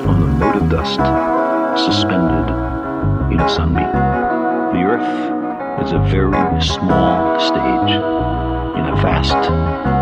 on the mote of dust suspended in a sunbeam. The Earth is a very small stage in a vast.